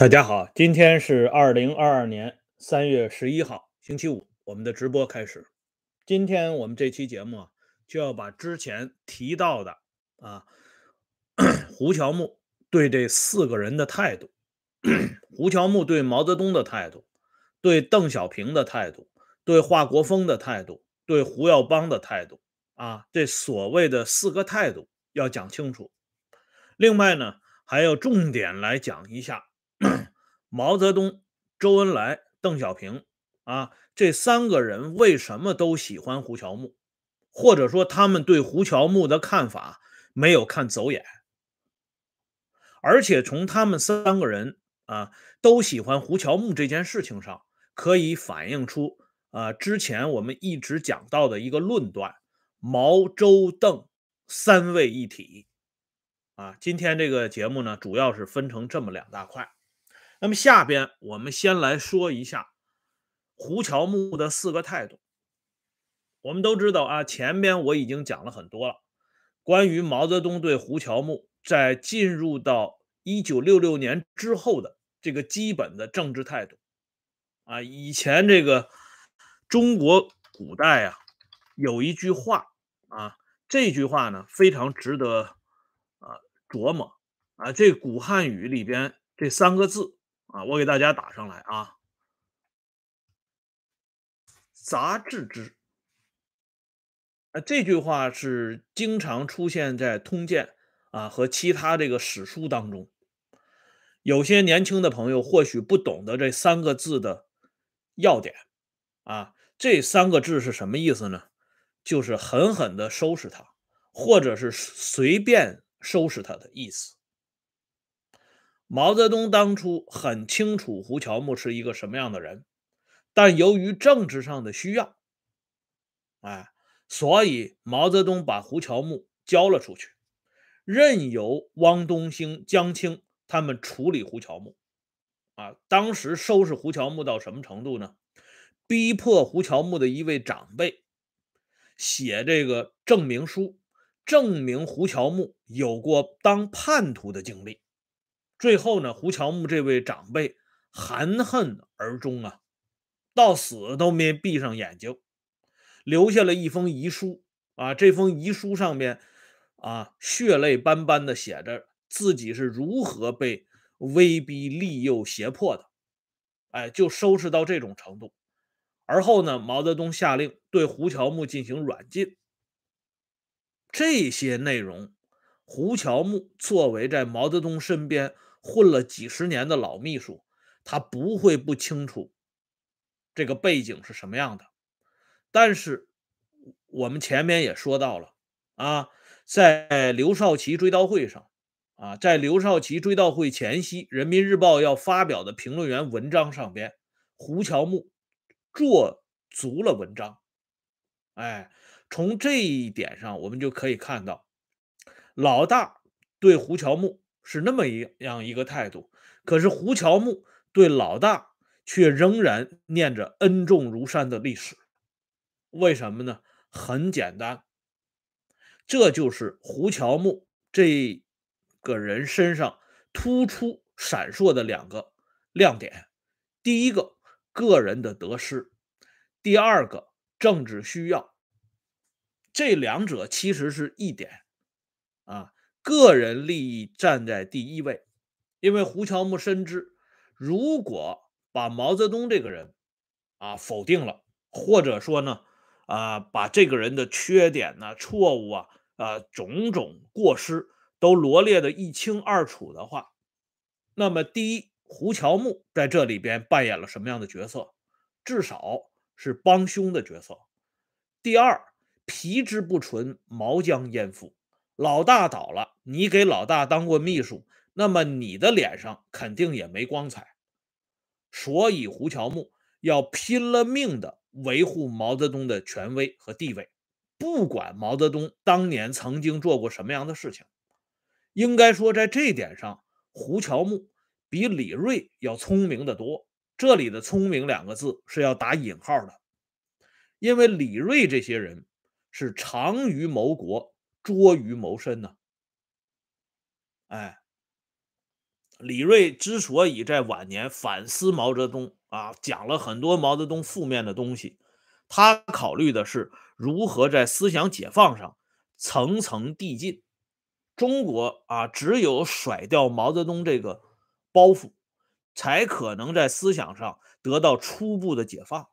大家好，今天是二零二二年三月十一号，星期五，我们的直播开始。今天我们这期节目啊，就要把之前提到的啊，胡乔木对这四个人的态度，胡乔木对毛泽东的态度，对邓小平的态度，对华国锋的态度，对胡耀邦的态度啊，这所谓的四个态度要讲清楚。另外呢，还要重点来讲一下。毛泽东、周恩来、邓小平啊，这三个人为什么都喜欢胡乔木？或者说，他们对胡乔木的看法没有看走眼？而且从他们三个人啊都喜欢胡乔木这件事情上，可以反映出啊之前我们一直讲到的一个论断：毛、周、邓三位一体。啊，今天这个节目呢，主要是分成这么两大块。那么下边我们先来说一下胡乔木的四个态度。我们都知道啊，前边我已经讲了很多了，关于毛泽东对胡乔木在进入到一九六六年之后的这个基本的政治态度。啊，以前这个中国古代啊有一句话啊，这句话呢非常值得啊琢磨啊，这古汉语里边这三个字。啊，我给大家打上来啊，杂志之。啊，这句话是经常出现在《通鉴》啊和其他这个史书当中。有些年轻的朋友或许不懂得这三个字的要点啊，这三个字是什么意思呢？就是狠狠的收拾他，或者是随便收拾他的意思。毛泽东当初很清楚胡乔木是一个什么样的人，但由于政治上的需要，哎，所以毛泽东把胡乔木交了出去，任由汪东兴、江青他们处理胡乔木。啊，当时收拾胡乔木到什么程度呢？逼迫胡乔木的一位长辈写这个证明书，证明胡乔木有过当叛徒的经历。最后呢，胡乔木这位长辈含恨而终啊，到死都没闭上眼睛，留下了一封遗书啊。这封遗书上面啊，血泪斑斑的写着自己是如何被威逼利诱胁迫的，哎，就收拾到这种程度。而后呢，毛泽东下令对胡乔木进行软禁。这些内容，胡乔木作为在毛泽东身边。混了几十年的老秘书，他不会不清楚这个背景是什么样的。但是我们前面也说到了啊，在刘少奇追悼会上啊，在刘少奇追悼会前夕，《人民日报》要发表的评论员文章上边，胡乔木做足了文章。哎，从这一点上，我们就可以看到，老大对胡乔木。是那么一样一个态度，可是胡乔木对老大却仍然念着恩重如山的历史，为什么呢？很简单，这就是胡乔木这个人身上突出闪烁的两个亮点：第一个，个人的得失；第二个，政治需要。这两者其实是一点啊。个人利益站在第一位，因为胡乔木深知，如果把毛泽东这个人啊否定了，或者说呢啊把这个人的缺点呢、错误啊、啊种种过失都罗列的一清二楚的话，那么第一，胡乔木在这里边扮演了什么样的角色？至少是帮凶的角色。第二，皮之不纯，毛将焉附？老大倒了，你给老大当过秘书，那么你的脸上肯定也没光彩。所以胡乔木要拼了命的维护毛泽东的权威和地位，不管毛泽东当年曾经做过什么样的事情。应该说，在这点上，胡乔木比李锐要聪明的多。这里的“聪明”两个字是要打引号的，因为李锐这些人是长于谋国。捉鱼谋生呢？哎，李锐之所以在晚年反思毛泽东啊，讲了很多毛泽东负面的东西，他考虑的是如何在思想解放上层层递进。中国啊，只有甩掉毛泽东这个包袱，才可能在思想上得到初步的解放，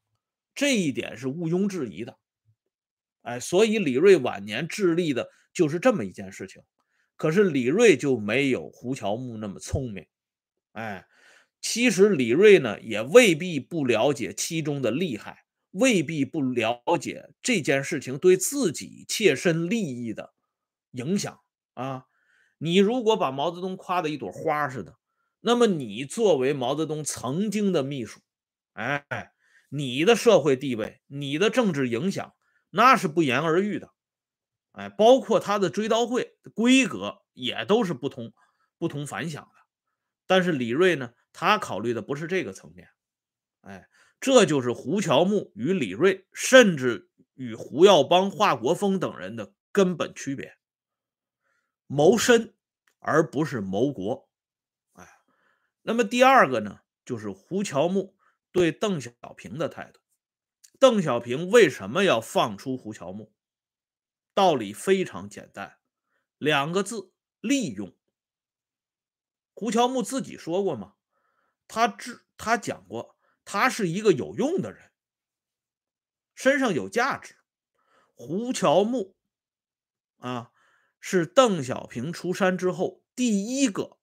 这一点是毋庸置疑的。哎，所以李锐晚年致力的就是这么一件事情。可是李锐就没有胡乔木那么聪明，哎，其实李锐呢也未必不了解其中的厉害，未必不了解这件事情对自己切身利益的影响啊。你如果把毛泽东夸的一朵花似的，那么你作为毛泽东曾经的秘书，哎，你的社会地位、你的政治影响，那是不言而喻的。哎，包括他的追悼会规格也都是不同、不同凡响的。但是李瑞呢，他考虑的不是这个层面。哎，这就是胡乔木与李瑞，甚至与胡耀邦、华国锋等人的根本区别：谋身而不是谋国。哎，那么第二个呢，就是胡乔木对邓小平的态度。邓小平为什么要放出胡乔木？道理非常简单，两个字：利用。胡乔木自己说过嘛，他知他讲过，他是一个有用的人，身上有价值。胡乔木啊，是邓小平出山之后第一个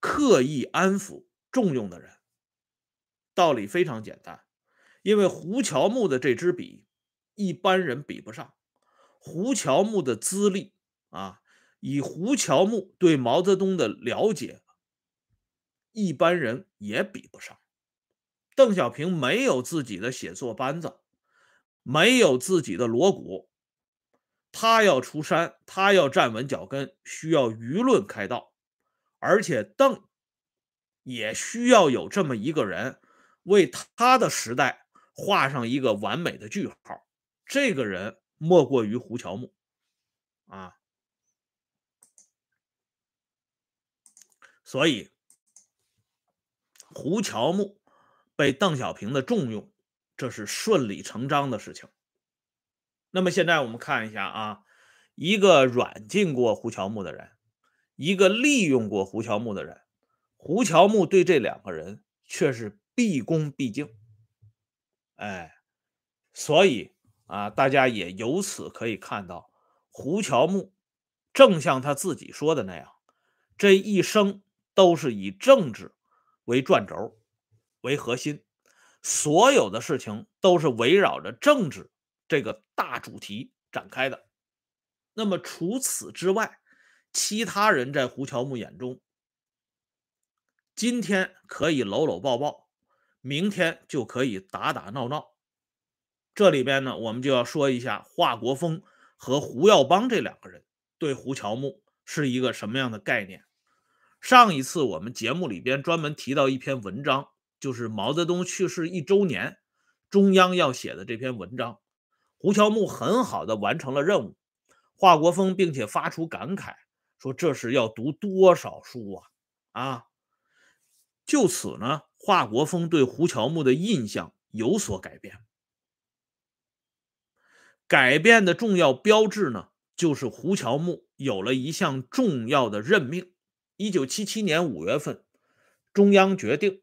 刻意安抚重用的人。道理非常简单，因为胡乔木的这支笔，一般人比不上。胡乔木的资历啊，以胡乔木对毛泽东的了解，一般人也比不上。邓小平没有自己的写作班子，没有自己的锣鼓，他要出山，他要站稳脚跟，需要舆论开道，而且邓也需要有这么一个人，为他的时代画上一个完美的句号。这个人。莫过于胡乔木，啊，所以胡乔木被邓小平的重用，这是顺理成章的事情。那么现在我们看一下啊，一个软禁过胡乔木的人，一个利用过胡乔木的人，胡乔木对这两个人却是毕恭毕敬，哎，所以。啊，大家也由此可以看到，胡乔木正像他自己说的那样，这一生都是以政治为转轴、为核心，所有的事情都是围绕着政治这个大主题展开的。那么除此之外，其他人在胡乔木眼中，今天可以搂搂抱抱，明天就可以打打闹闹。这里边呢，我们就要说一下华国锋和胡耀邦这两个人对胡乔木是一个什么样的概念。上一次我们节目里边专门提到一篇文章，就是毛泽东去世一周年，中央要写的这篇文章。胡乔木很好的完成了任务，华国锋并且发出感慨说：“这是要读多少书啊！”啊，就此呢，华国锋对胡乔木的印象有所改变。改变的重要标志呢，就是胡乔木有了一项重要的任命。一九七七年五月份，中央决定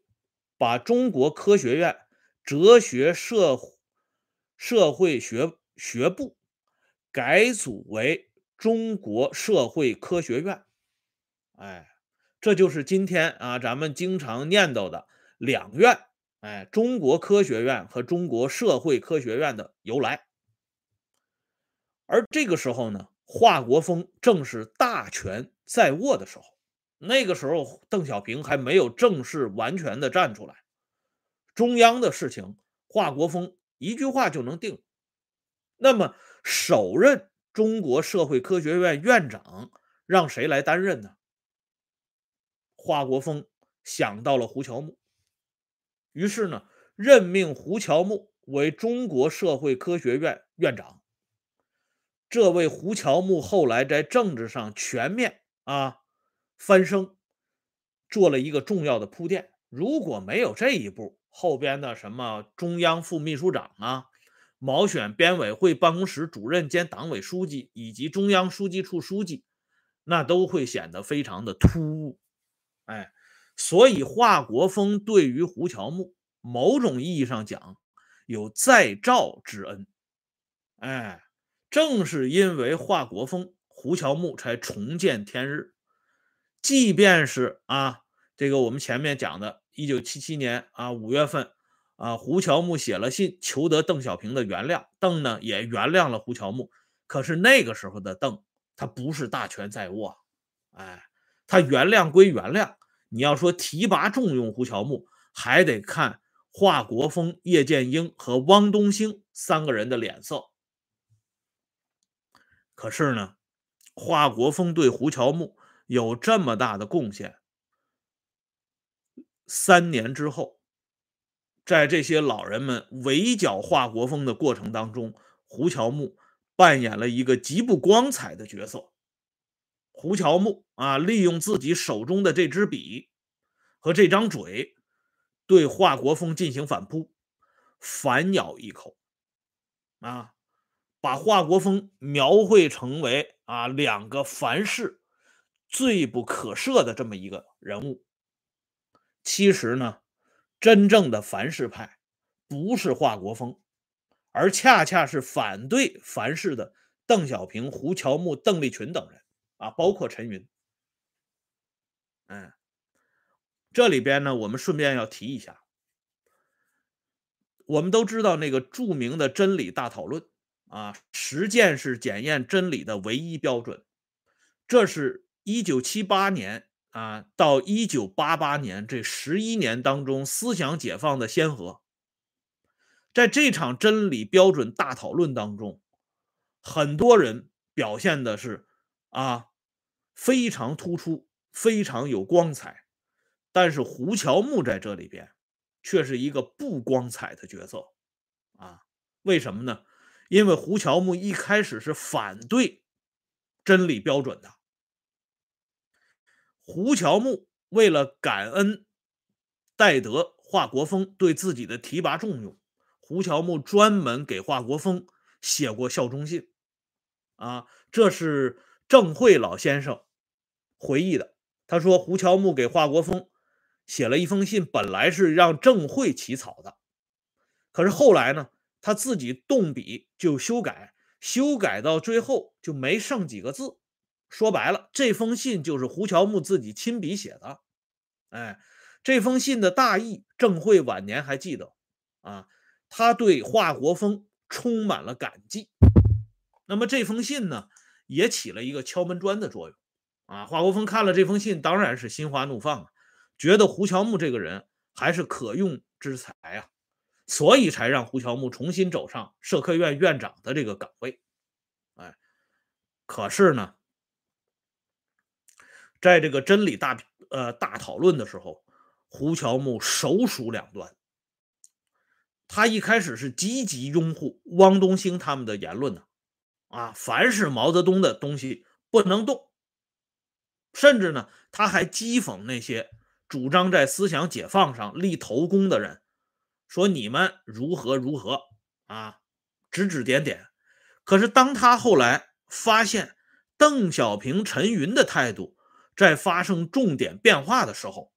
把中国科学院哲学社社会学学部改组为中国社会科学院。哎，这就是今天啊咱们经常念叨的两院，哎，中国科学院和中国社会科学院的由来。而这个时候呢，华国锋正是大权在握的时候。那个时候，邓小平还没有正式完全的站出来，中央的事情，华国锋一句话就能定。那么，首任中国社会科学院院长让谁来担任呢？华国锋想到了胡乔木，于是呢，任命胡乔木为中国社会科学院院长。这位胡乔木后来在政治上全面啊翻身，做了一个重要的铺垫。如果没有这一步，后边的什么中央副秘书长啊、毛选编委会办公室主任兼党委书记以及中央书记处书记，那都会显得非常的突兀。哎，所以华国锋对于胡乔木，某种意义上讲，有再造之恩。哎，正是因为华国锋、胡乔木才重见天日。即便是啊，这个我们前面讲的。一九七七年啊，五月份啊，胡乔木写了信求得邓小平的原谅，邓呢也原谅了胡乔木。可是那个时候的邓，他不是大权在握，哎，他原谅归原谅，你要说提拔重用胡乔木，还得看华国锋、叶剑英和汪东兴三个人的脸色。可是呢，华国锋对胡乔木有这么大的贡献。三年之后，在这些老人们围剿华国锋的过程当中，胡乔木扮演了一个极不光彩的角色。胡乔木啊，利用自己手中的这支笔和这张嘴，对华国锋进行反扑，反咬一口，啊，把华国锋描绘成为啊两个凡事罪不可赦的这么一个人物。其实呢，真正的凡是派不是华国锋，而恰恰是反对凡是的邓小平、胡乔木、邓力群等人啊，包括陈云。嗯，这里边呢，我们顺便要提一下，我们都知道那个著名的真理大讨论啊，实践是检验真理的唯一标准。这是一九七八年。啊，到一九八八年这十一年当中，思想解放的先河，在这场真理标准大讨论当中，很多人表现的是啊非常突出，非常有光彩，但是胡乔木在这里边却是一个不光彩的角色啊？为什么呢？因为胡乔木一开始是反对真理标准的。胡乔木为了感恩戴德、华国锋对自己的提拔重用，胡乔木专门给华国锋写过效忠信。啊，这是郑慧老先生回忆的。他说，胡乔木给华国锋写了一封信，本来是让郑慧起草的，可是后来呢，他自己动笔就修改，修改到最后就没剩几个字。说白了，这封信就是胡乔木自己亲笔写的。哎，这封信的大意，郑慧晚年还记得啊。他对华国锋充满了感激。那么这封信呢，也起了一个敲门砖的作用啊。华国锋看了这封信，当然是心花怒放啊，觉得胡乔木这个人还是可用之才啊，所以才让胡乔木重新走上社科院院长的这个岗位。哎，可是呢。在这个真理大呃大讨论的时候，胡乔木首鼠两端。他一开始是积极拥护汪东兴他们的言论呢，啊，凡是毛泽东的东西不能动，甚至呢，他还讥讽那些主张在思想解放上立头功的人，说你们如何如何啊，指指点点。可是当他后来发现邓小平、陈云的态度，在发生重点变化的时候，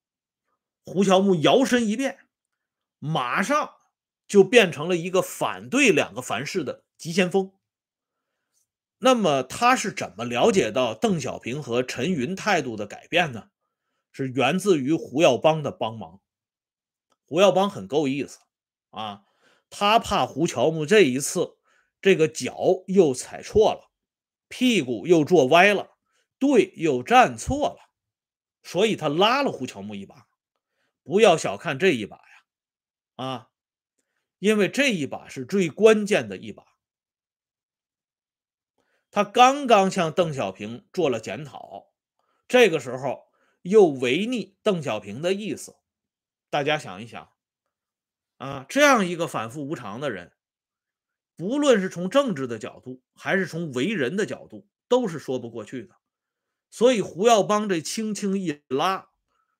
胡乔木摇身一变，马上就变成了一个反对两个凡是的急先锋。那么他是怎么了解到邓小平和陈云态度的改变呢？是源自于胡耀邦的帮忙。胡耀邦很够意思啊，他怕胡乔木这一次这个脚又踩错了，屁股又坐歪了。对，又站错了，所以他拉了胡乔木一把。不要小看这一把呀，啊，因为这一把是最关键的一把。他刚刚向邓小平做了检讨，这个时候又违逆邓小平的意思。大家想一想，啊，这样一个反复无常的人，不论是从政治的角度，还是从为人的角度，都是说不过去的。所以胡耀邦这轻轻一拉，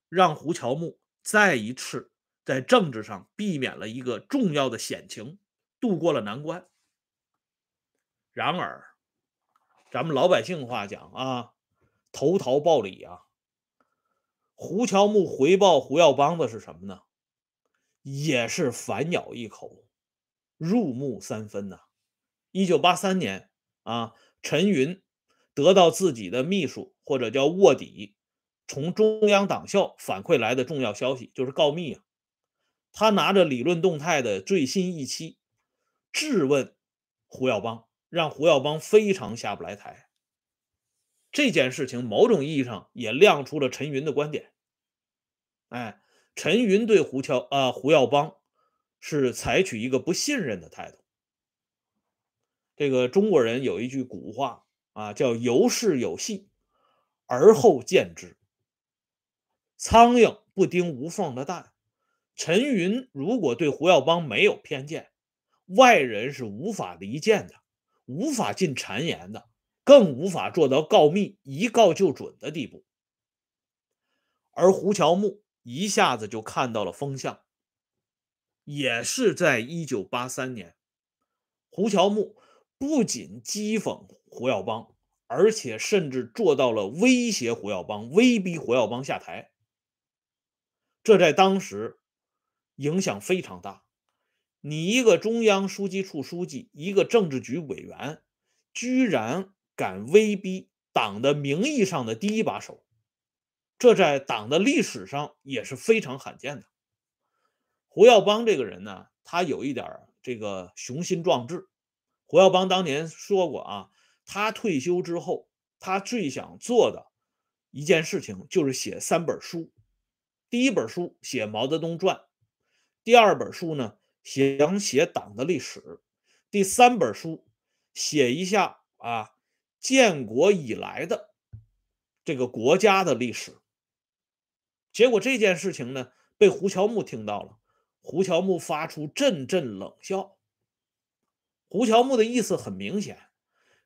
让胡乔木再一次在政治上避免了一个重要的险情，渡过了难关。然而，咱们老百姓话讲啊，投桃报李啊，胡乔木回报胡耀邦的是什么呢？也是反咬一口，入木三分呐。一九八三年啊，陈云得到自己的秘书或者叫卧底从中央党校反馈来的重要消息，就是告密啊。他拿着理论动态的最新一期质问胡耀邦，让胡耀邦非常下不来台。这件事情某种意义上也亮出了陈云的观点。哎。陈云对胡乔啊胡耀邦是采取一个不信任的态度。这个中国人有一句古话啊，叫“由是有戏，而后见之”。苍蝇不叮无缝的蛋。陈云如果对胡耀邦没有偏见，外人是无法离间的，无法进谗言的，更无法做到告密一告就准的地步。而胡乔木。一下子就看到了风向，也是在一九八三年，胡乔木不仅讥讽胡耀邦，而且甚至做到了威胁胡耀邦、威逼胡耀邦下台。这在当时影响非常大。你一个中央书记处书记，一个政治局委员，居然敢威逼党的名义上的第一把手。这在党的历史上也是非常罕见的。胡耀邦这个人呢，他有一点这个雄心壮志。胡耀邦当年说过啊，他退休之后，他最想做的一件事情就是写三本书。第一本书写毛泽东传，第二本书呢想写党的历史，第三本书写一下啊建国以来的这个国家的历史。结果这件事情呢，被胡乔木听到了。胡乔木发出阵阵冷笑。胡乔木的意思很明显：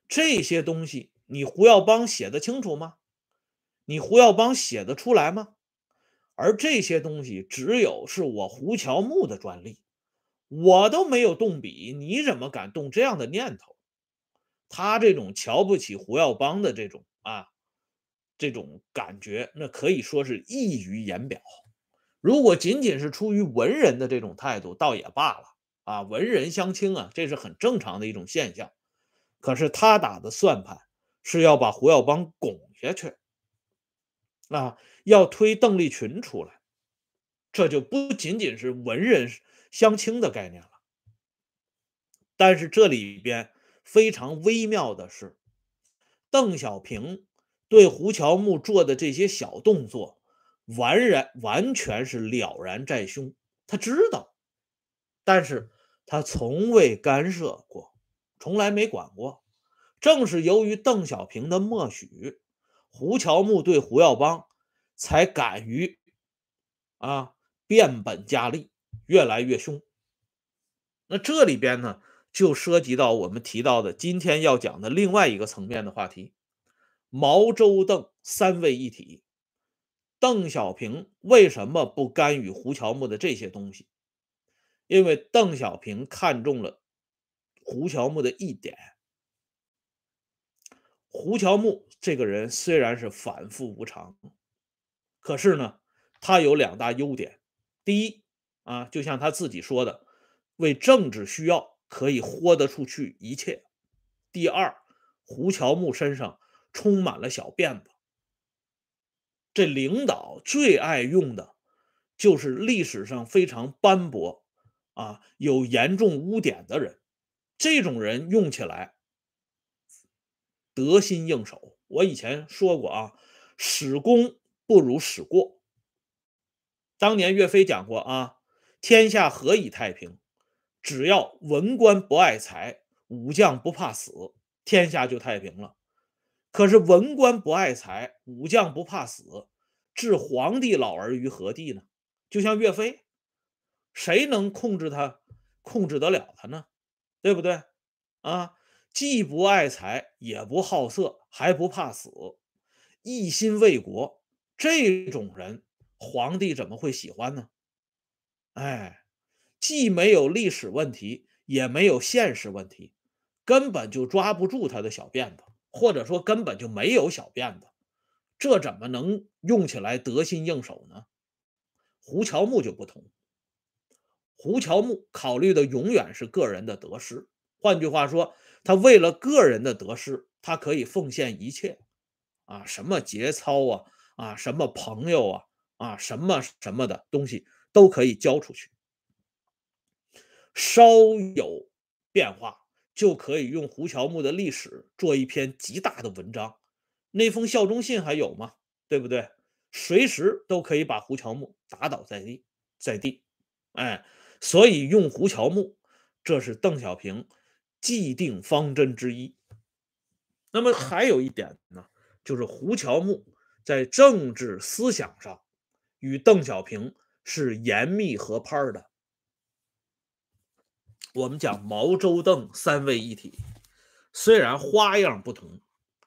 这些东西你胡耀邦写的清楚吗？你胡耀邦写的出来吗？而这些东西只有是我胡乔木的专利，我都没有动笔，你怎么敢动这样的念头？他这种瞧不起胡耀邦的这种啊。这种感觉，那可以说是溢于言表。如果仅仅是出于文人的这种态度，倒也罢了啊，文人相轻啊，这是很正常的一种现象。可是他打的算盘是要把胡耀邦拱下去，啊，要推邓丽群出来，这就不仅仅是文人相亲的概念了。但是这里边非常微妙的是，邓小平。对胡乔木做的这些小动作，完然完全是了然在胸。他知道，但是他从未干涉过，从来没管过。正是由于邓小平的默许，胡乔木对胡耀邦才敢于啊变本加厉，越来越凶。那这里边呢，就涉及到我们提到的今天要讲的另外一个层面的话题。毛、周、邓三位一体，邓小平为什么不干预胡乔木的这些东西？因为邓小平看中了胡乔木的一点。胡乔木这个人虽然是反复无常，可是呢，他有两大优点。第一啊，就像他自己说的，为政治需要可以豁得出去一切。第二，胡乔木身上。充满了小辫子。这领导最爱用的，就是历史上非常斑驳啊、有严重污点的人。这种人用起来得心应手。我以前说过啊，使功不如使过。当年岳飞讲过啊，天下何以太平？只要文官不爱财，武将不怕死，天下就太平了。可是文官不爱财，武将不怕死，置皇帝老儿于何地呢？就像岳飞，谁能控制他，控制得了他呢？对不对？啊，既不爱财，也不好色，还不怕死，一心为国，这种人皇帝怎么会喜欢呢？哎，既没有历史问题，也没有现实问题，根本就抓不住他的小辫子，或者说根本就没有小辫子，这怎么能用起来得心应手呢？胡乔木就不同，胡乔木考虑的永远是个人的得失。换句话说，他为了个人的得失，他可以奉献一切，啊，什么节操啊，啊，什么朋友啊，啊，什么什么的东西都可以交出去。稍有变化，就可以用胡乔木的历史做一篇极大的文章。那封效忠信还有吗？对不对？随时都可以把胡乔木打倒在地，在地，哎，所以用胡乔木，这是邓小平既定方针之一。那么还有一点呢，就是胡乔木在政治思想上与邓小平是严密合拍的。我们讲毛周邓三位一体，虽然花样不同，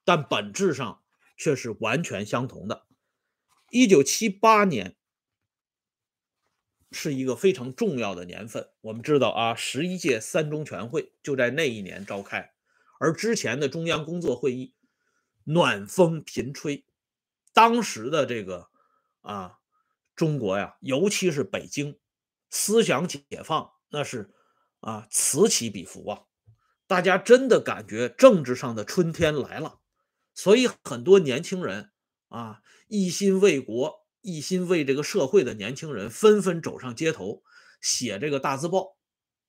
但本质上却是完全相同的。一九七八年是一个非常重要的年份。我们知道啊，十一届三中全会就在那一年召开，而之前的中央工作会议暖风频吹，当时的这个啊中国呀，尤其是北京，思想解放那是啊此起彼伏啊，大家真的感觉政治上的春天来了，所以很多年轻人。啊，一心为国、一心为这个社会的年轻人纷纷走上街头，写这个大字报，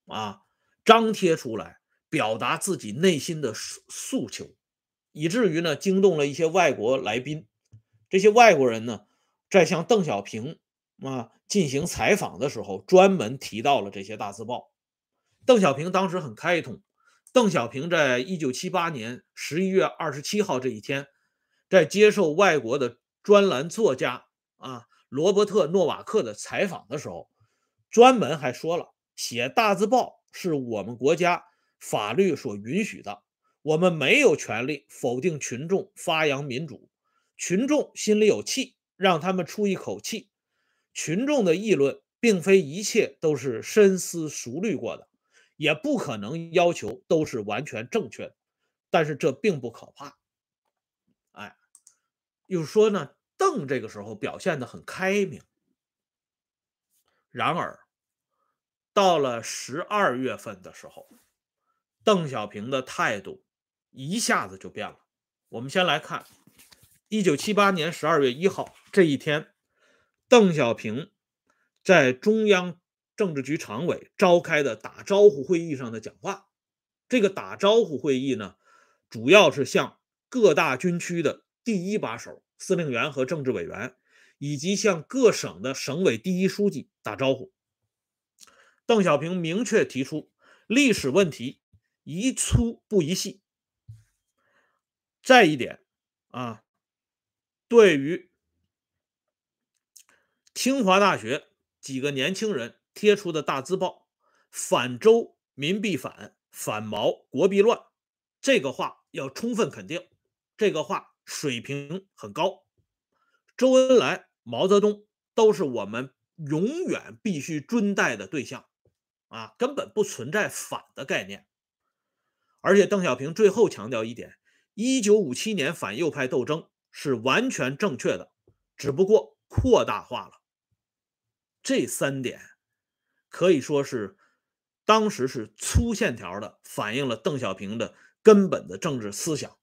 啊，张贴出来，表达自己内心的诉诉求，以至于呢惊动了一些外国来宾。这些外国人呢，在向邓小平啊进行采访的时候，专门提到了这些大字报。邓小平当时很开通。邓小平在一九七八年十一月二十七号这一天。在接受外国的专栏作家啊罗伯特诺瓦克的采访的时候，专门还说了，写大字报是我们国家法律所允许的，我们没有权利否定群众发扬民主，群众心里有气，让他们出一口气。群众的议论并非一切都是深思熟虑过的，也不可能要求都是完全正确的，但是这并不可怕。哎又说呢，邓这个时候表现的很开明。然而，到了十二月份的时候，邓小平的态度一下子就变了。我们先来看，一九七八年十二月一号这一天，邓小平在中央政治局常委召开的打招呼会议上的讲话。这个打招呼会议呢，主要是向各大军区的。第一把手、司令员和政治委员，以及向各省的省委第一书记打招呼。邓小平明确提出，历史问题宜粗不宜细。再一点啊，对于清华大学几个年轻人贴出的大字报“反周民必反，反毛国必乱”，这个话要充分肯定。这个话。水平很高，周恩来、毛泽东都是我们永远必须尊戴的对象，啊，根本不存在反的概念。而且邓小平最后强调一点：，一九五七年反右派斗争是完全正确的，只不过扩大化了。这三点可以说是当时是粗线条的反映了邓小平的根本的政治思想。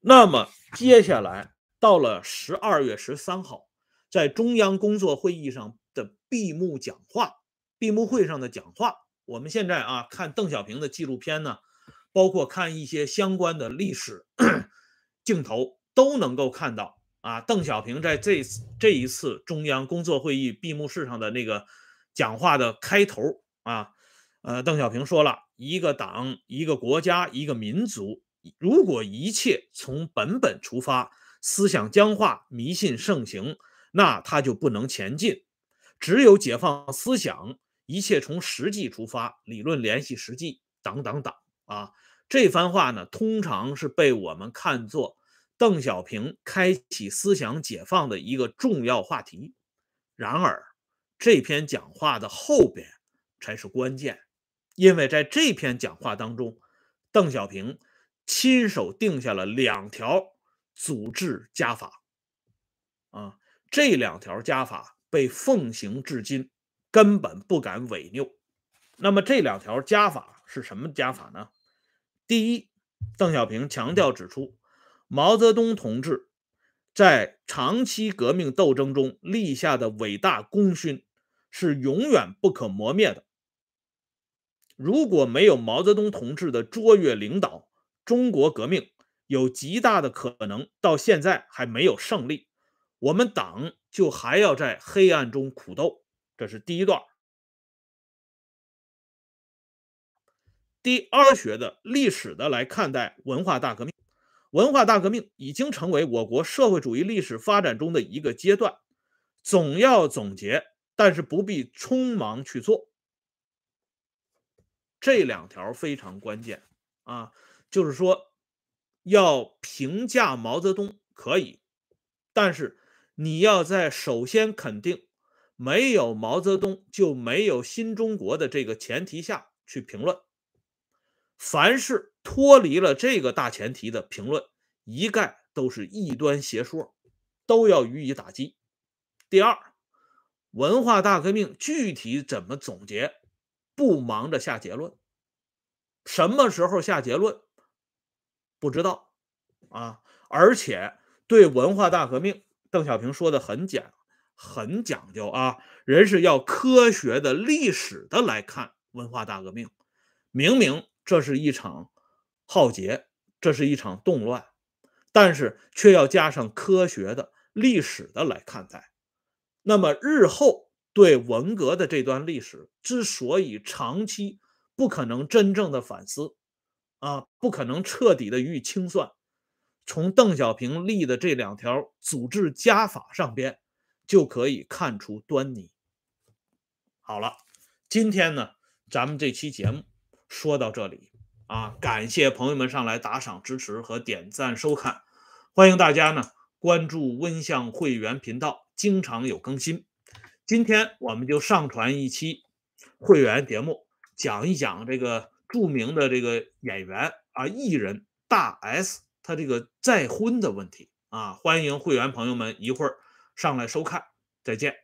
那么接下来到了十二月十三号，在中央工作会议上的闭幕讲话，闭幕会上的讲话，我们现在啊看邓小平的纪录片呢，包括看一些相关的历史 镜头，都能够看到啊，邓小平在这这一次中央工作会议闭幕式上的那个讲话的开头啊，呃，邓小平说了一个党、一个国家、一个民族。如果一切从本本出发，思想僵化、迷信盛行，那他就不能前进。只有解放思想，一切从实际出发，理论联系实际，等等等啊！这番话呢，通常是被我们看作邓小平开启思想解放的一个重要话题。然而，这篇讲话的后边才是关键，因为在这篇讲话当中，邓小平亲手定下了两条组织家法。啊，这两条家法被奉行至今，根本不敢违拗。那么这两条家法是什么家法呢？第一，邓小平强调指出，毛泽东同志在长期革命斗争中立下的伟大功勋是永远不可磨灭的。如果没有毛泽东同志的卓越领导，中国革命有极大的可能到现在还没有胜利。我们党就还要在黑暗中苦斗，这是第一段。第二学的历史的来看待文化大革命，文化大革命已经成为我国社会主义历史发展中的一个阶段，总要总结，但是不必匆忙去做。这两条非常关键啊，就是说要评价毛泽东可以，但是。你要在首先肯定没有毛泽东就没有新中国的这个前提下去评论，凡是脱离了这个大前提的评论，一概都是异端邪说，都要予以打击。第二，文化大革命具体怎么总结，不忙着下结论，什么时候下结论不知道啊，而且对文化大革命。邓小平说的很讲，很讲究啊，人是要科学的、历史的来看文化大革命。明明这是一场浩劫，这是一场动乱，但是却要加上科学的、历史的来看待。那么日后对文革的这段历史之所以长期不可能真正的反思，啊，不可能彻底的予以清算。从邓小平立的这两条组织家法上边，就可以看出端倪。好了，今天呢，咱们这期节目说到这里啊，感谢朋友们上来打赏支持和点赞收看，欢迎大家呢关注温相会员频道，经常有更新。今天我们就上传一期会员节目，讲一讲这个著名的这个演员啊艺人大 S。他这个再婚的问题啊，欢迎会员朋友们一会儿上来收看，再见。